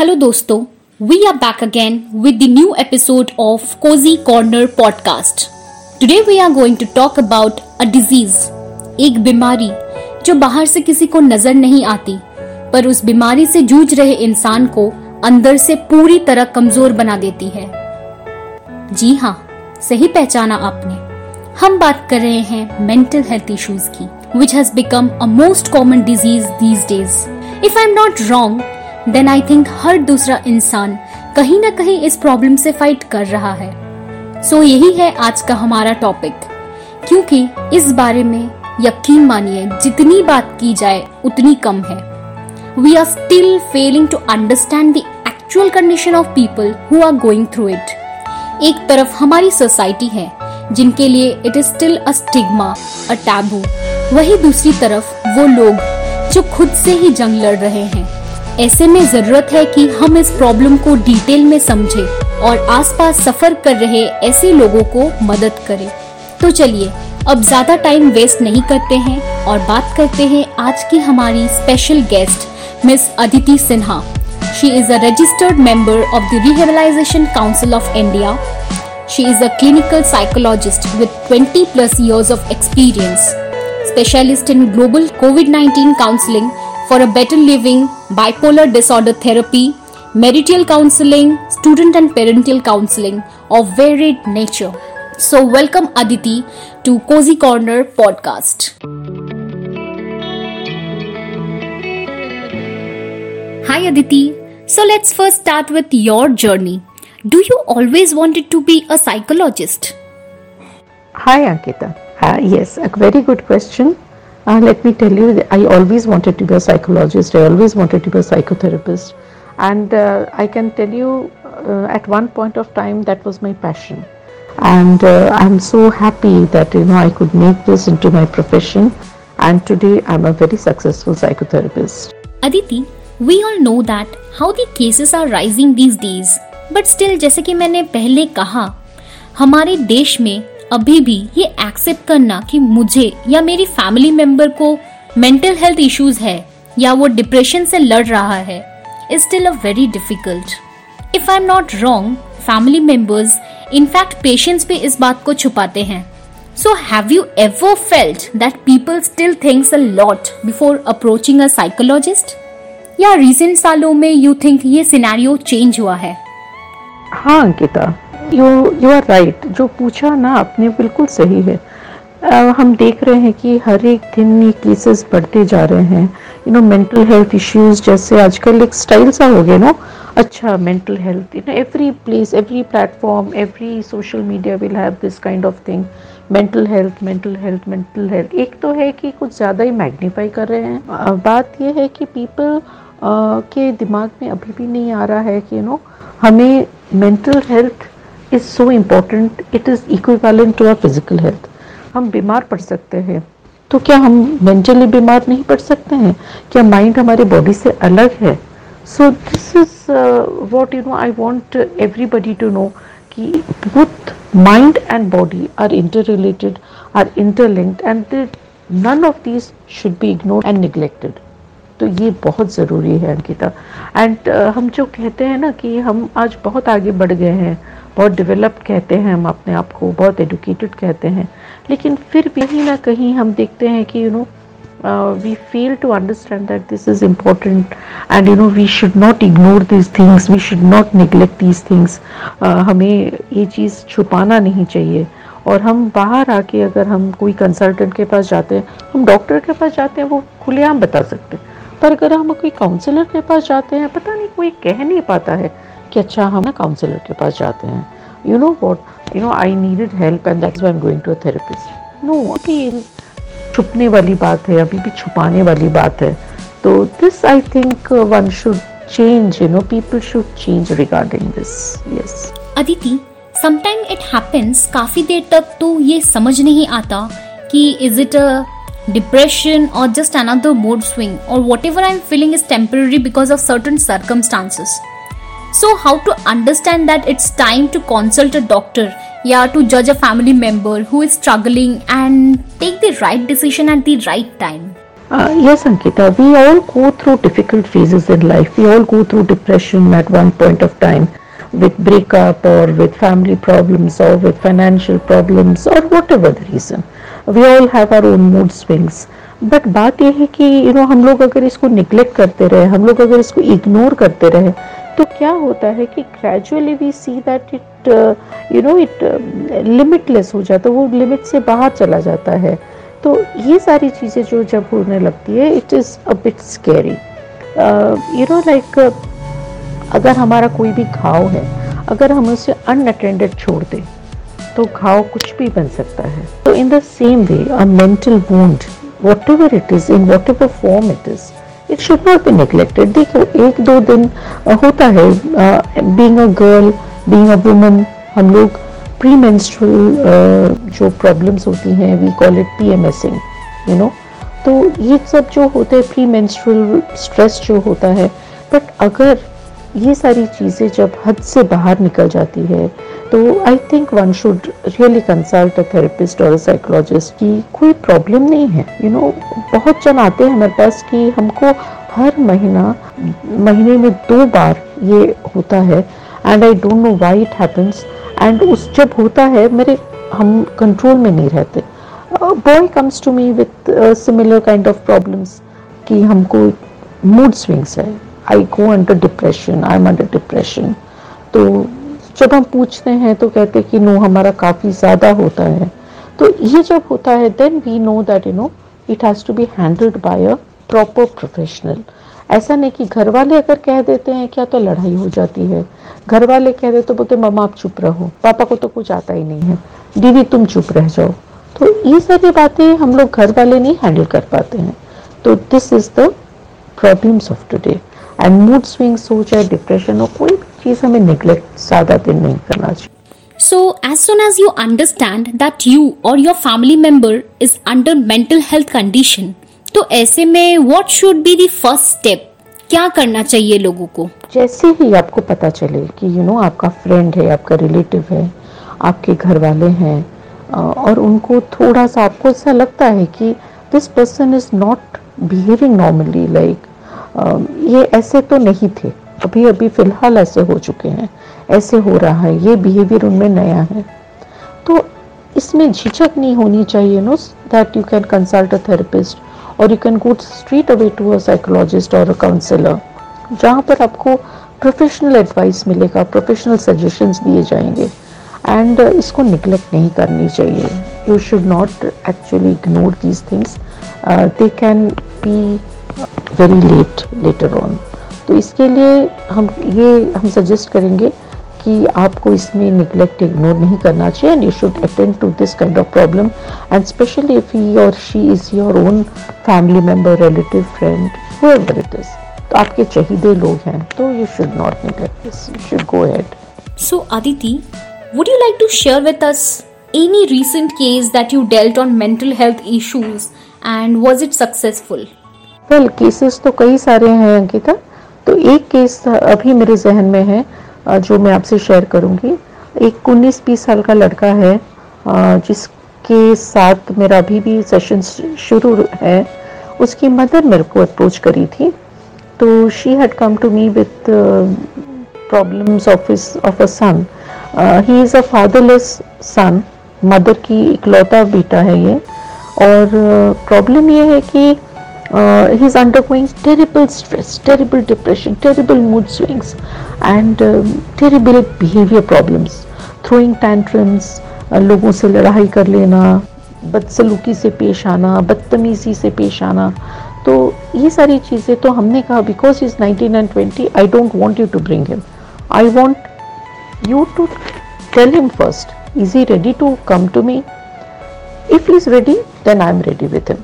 Hello दोस्तों, we are back again with the new episode of Cozy Corner podcast. Today we are going to talk about a disease, एक बीमारी जो बाहर से किसी को नज़र नहीं आती पर उस बीमारी से जूझ रहे इंसान को अंदर से पूरी तरह कमज़ोर बना देती है। जी हाँ सही पहचाना आपने। हम बात कर रहे हैं मेंटल हेल्थ इश्यूज़ की which has become a most common disease these days if I am not wrong then I think हर दूसरा इंसान कहीं ना कहीं इस प्रॉब्लम से फाइट कर रहा है। सो so, यही है आज का हमारा टॉपिक क्योंकि इस बारे में यकीन मानिए जितनी बात की जाए उतनी कम है। We are still failing to understand the actual condition of people who are going through it एक तरफ़ हमारी सोसाइटी है जिनके लिए it is still a stigma a taboo वही दूसरी तरफ़ वो लोग जो खुद से ही जंग लड़ रहे हैं। ऐसे में ज़रूरत है कि हम इस प्रॉब्लम को डिटेल में समझें और आसपास सफ़र कर रहे ऐसे लोगों को मदद करें। तो चलिए अब ज़्यादा टाइम वेस्ट नहीं करते हैं और बात करते हैं आज की हमारी special guest miss Aditi Sinha she is a registered member of the rehabilitation council of India She is a clinical psychologist with 20 plus years of experience, specialist in global COVID 19 counseling for a better living, bipolar disorder therapy, marital counseling, student and parental counseling of varied nature. So, welcome Aditi to Cozy Corner podcast. Hi Aditi. So, let's first start with your journey. Do you always wanted to be a psychologist? Hi, Ankita. Uh, yes, a very good question. Uh, let me tell you, I always wanted to be a psychologist. I always wanted to be a psychotherapist. And uh, I can tell you, uh, at one point of time, that was my passion. And uh, I'm so happy that, you know, I could make this into my profession. And today, I'm a very successful psychotherapist. Aditi, we all know that how the cases are rising these days but still जैसे कि मैंने पहले कहा हमारे देश में अभी भी ये एक्सेप्ट करना कि मुझे या मेरी फैमिली मेंबर को मेंटल हेल्थ इश्यूज़ है या वो डिप्रेशन से लड़ रहा है is still a very difficult if I am not wrong family members in fact patients भी इस बात को छुपाते हैं. So have you ever felt that people still thinks a lot before approaching a psychologist या रिसेंट सालों में you think ये सिनेरियो चेंज हुआ है? हाँ Ankita. You you are right जो पूछा ना आपने बिल्कुल सही है। uh, हम देख रहे हैं कि हर एक दिन ये केसेस बढ़ते जा रहे हैं। You know mental health issues जैसे आजकल एक स्टाइल सा हो गया ना। अच्छा mental health you know every place every platform every social media will have this kind of thing mental health mental health mental health एक तो है कि कुछ ज़्यादा ही मैग्नीफाई कर रहे हैं। बात यह है कि पीपल के दिमाग में अभी भी नहीं आ रहा है कि यू नो हमें mental health is so important it is equivalent to our physical health हम बीमार पड़ सकते हैं। तो क्या हम मेंटली बीमार नहीं पड़ सकते हैं? क्या माइंड हमारे बॉडी से अलग है? So this is what you know I want everybody to know कि both mind and body are interrelated are interlinked and none of these should be ignore and neglected. तो ये बहुत ज़रूरी है अंकिता। एंड uh, हम जो कहते हैं ना कि हम आज बहुत आगे बढ़ गए हैं। बहुत डेवलप्ड कहते हैं, हम अपने आप को बहुत एडुकेटेड कहते हैं। लेकिन फिर भी कहीं ना कहीं हम देखते हैं कि you know we fail to understand that this is important and you know we should not ignore this things we should not neglect these things हमें ये चीज़ छुपाना नहीं चाहिए। और हम बाहर आके अगर हम कोई कंसल्टेंट के पास जाते हैं, हम डॉक्टर के पास जाते हैं, वो खुलेआम बता सकते हैं। पर अगर हम कोई काउंसलर के पास जाते हैं, पता नहीं कोई कह नहीं पाता है। कि अच्छा हम ना काउंसलर के पास जाते हैं। You know what you know I needed help and that's I am going to a therapist no अभी छुपने वाली बात है अभी भी छुपाने वाली बात है। तो this I think one should change you know people should change regarding this yes Aditi sometime it happens काफ़ी देर तक तो ये समझ नहीं आता कि is it a depression, or just another mood swing, or whatever I'm feeling is temporary because of certain circumstances. So, how to understand that it's time to consult a doctor, yeah, to judge a family member who is struggling and take the right decision at the right time? Uh, yes, Ankita, we all go through difficult phases in life. We all go through depression at one point of time with breakup or with family problems or with financial problems or whatever the reason. We all have our own mood swings. But बात यह है कि you no हम लोग अगर इसको neglect करते रहे हम लोग अगर इसको इग्नोर करते रहे तो क्या होता है कि gradually we see that it you know it limitless हो जाता है, वो लिमिट से बाहर चला जाता है। तो ये सारी चीज़ें जो जब होने लगती है it is a bit scary you know like अगर हमारा कोई भी घाव है, अगर हम उसे अनअटेंडेड छोड़ दें तो घाव कुछ भी बन सकता है। तो in the same way a mental wound whatever it is in whatever form it is it should not be neglected देखो एक दो दिन होता है being a girl being a woman हम लोग प्री मेंस्ट्रुअल uh, जो प्रॉब्लम्स होती हैं we call it PMSing you know तो ये सब जो होते हैं प्री मेंस्ट्रुअल स्ट्रेस जो होता है बट अगर ये सारी चीज़ें जब हद से बाहर निकल जाती है तो I think one should really consult a therapist और साइकोलॉजिस्ट की कोई प्रॉब्लम नहीं है। यू you नो know, बहुत जन आते हैं हमारे पास कि हमको हर महीना महीने में दो बार ये होता है and I don't know why it happens and उस जब होता है मेरे हम कंट्रोल में नहीं रहते। Boy comes to me with similar kind of problems कि हमको मूड स्विंग्स है। I go under depression I am under depression तो जब हम पूछते हैं तो कहते हैं कि नो हमारा काफ़ी ज़्यादा होता है। तो ये जब होता है then we know that you know it has to be handled by a proper professional ऐसा नहीं कि घर वाले अगर कह देते हैं क्या तो लड़ाई हो जाती है। घर वाले कह देते तो बोलते मम्मा, आप चुप रहो। पापा को तो कुछ आता ही नहीं है। दीदी, तुम चुप रह जाओ। तो ये सारी बातें हम लोग घर वाले नहीं हैंडल कर पाते हैं। तो this is the problems of today and mood swings हो चाहे डिप्रेशन हो कोई भी चीज़ हमें निग्लेक्ट ज़्यादा दिन नहीं करना चाहिए So, as soon as you understand that you or your family member is under mental health condition, तो ऐसे में what should be the first step? क्या करना चाहिए लोगों को जैसे ही आपको पता चले कि यू you नो know, आपका फ्रेंड है आपका रिलेटिव है आपके घर वाले हैं और उनको थोड़ा सा आपको ऐसा लगता है कि this person is not behaving normally like ये ऐसे तो नहीं थे। अभी अभी फ़िलहाल ऐसे हो चुके हैं। ऐसे हो रहा है। ये बिहेवियर उनमें नया है। तो इसमें झिझक नहीं होनी चाहिए no that you can consult a therapist और you can go straight away to a psychologist और अ काउंसलर जहाँ पर आपको प्रोफेशनल एडवाइस मिलेगा प्रोफेशनल सजेशंस दिए जाएँगे। एंड इसको निगलेक्ट नहीं करनी चाहिए। You should not actually ignore these things they can be very late later on तो इसके लिए हम, ये हम सजेस्ट करेंगे कि आपको इसमें निगलेक्ट इग्नोर नहीं करना चाहिए and you should attend to this kind of problem and specially if he और she is your own family member relative friend whoever it is तो आपके चाहिए लोग हैं तो you should not neglect this you should go ahead. So Aditi would you like to share with us any recent case that you dealt on mental health issues and was it successful? Well well, केसेस तो कई सारे हैं अंकिता। तो एक case अभी मेरे जहन में है जो मैं आपसे शेयर करूँगी। एक उन्नीस बीस साल का लड़का है जिसके साथ मेरा अभी भी सेशन शुरू है। उसकी मदर मेरे को अप्रोच करी थी। तो she had come to me with problems of of a son he is a fatherless son mother की इकलौता बेटा है ये। और प्रॉब्लम uh, ये है कि uh, he's undergoing terrible stress, terrible depression, terrible mood swings, and um, terrible behavior problems, throwing tantrums, uh, लोगों से लड़ाई कर लेना बदसलूकी से पेश आना बदतमीज़ी से पेश आना तो ये सारी चीज़ें तो हमने कहा because is nineteen and twenty I don't want you to bring him I want you to tell him first is he ready to come to me if he is ready then i am ready with him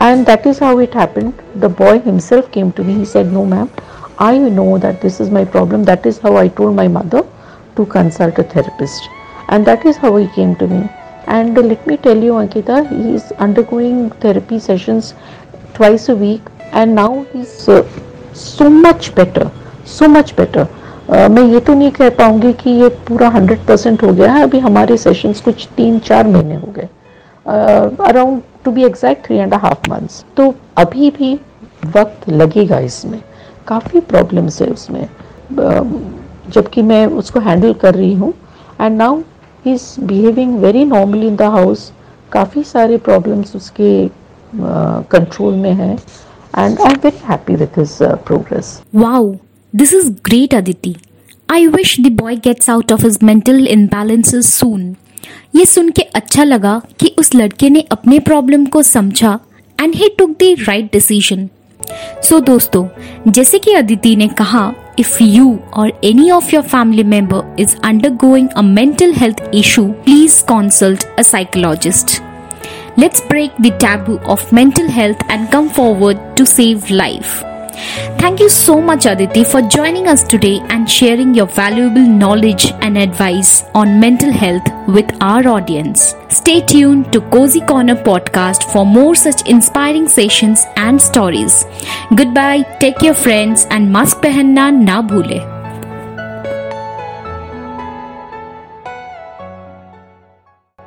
and that is how it happened the boy himself came to me he said no ma'am i know that this is my problem that is how i told my mother to consult a therapist and that is how he came to me and let me tell you ankita he is undergoing therapy sessions twice a week and now he's uh, so much better so much better Uh, मैं ये तो नहीं कह पाऊंगी कि ये पूरा hundred percent हो गया है अभी हमारे सेशंस कुछ तीन चार महीने हो गए around to be exact three and half months तो अभी भी वक्त लगेगा इसमें। काफ़ी प्रॉब्लम्स है उसमें। जबकि मैं उसको हैंडल कर रही हूँ। And now he is behaving very normally in the house काफ़ी सारे प्रॉब्लम्स उसके कंट्रोल में है। And I am very happy with his progress wow this is great Aditi I wish the boy gets out of his mental imbalances soon ये सुन के अच्छा लगा कि उस लड़के ने अपने प्रॉब्लम को समझा and he took the right decision so दोस्तों, जैसे कि अदिति ने कहा इफ़ यू और any of your family member is undergoing a mental health issue please consult a psychologist let's break the taboo of mental health and come forward to save life Thank you so much, Aditi, for joining us today and sharing your valuable knowledge and advice on mental health with our audience. Stay tuned to Cozy Corner podcast for more such inspiring sessions and stories. Goodbye, take care, friends, and mask pehenna na bhule.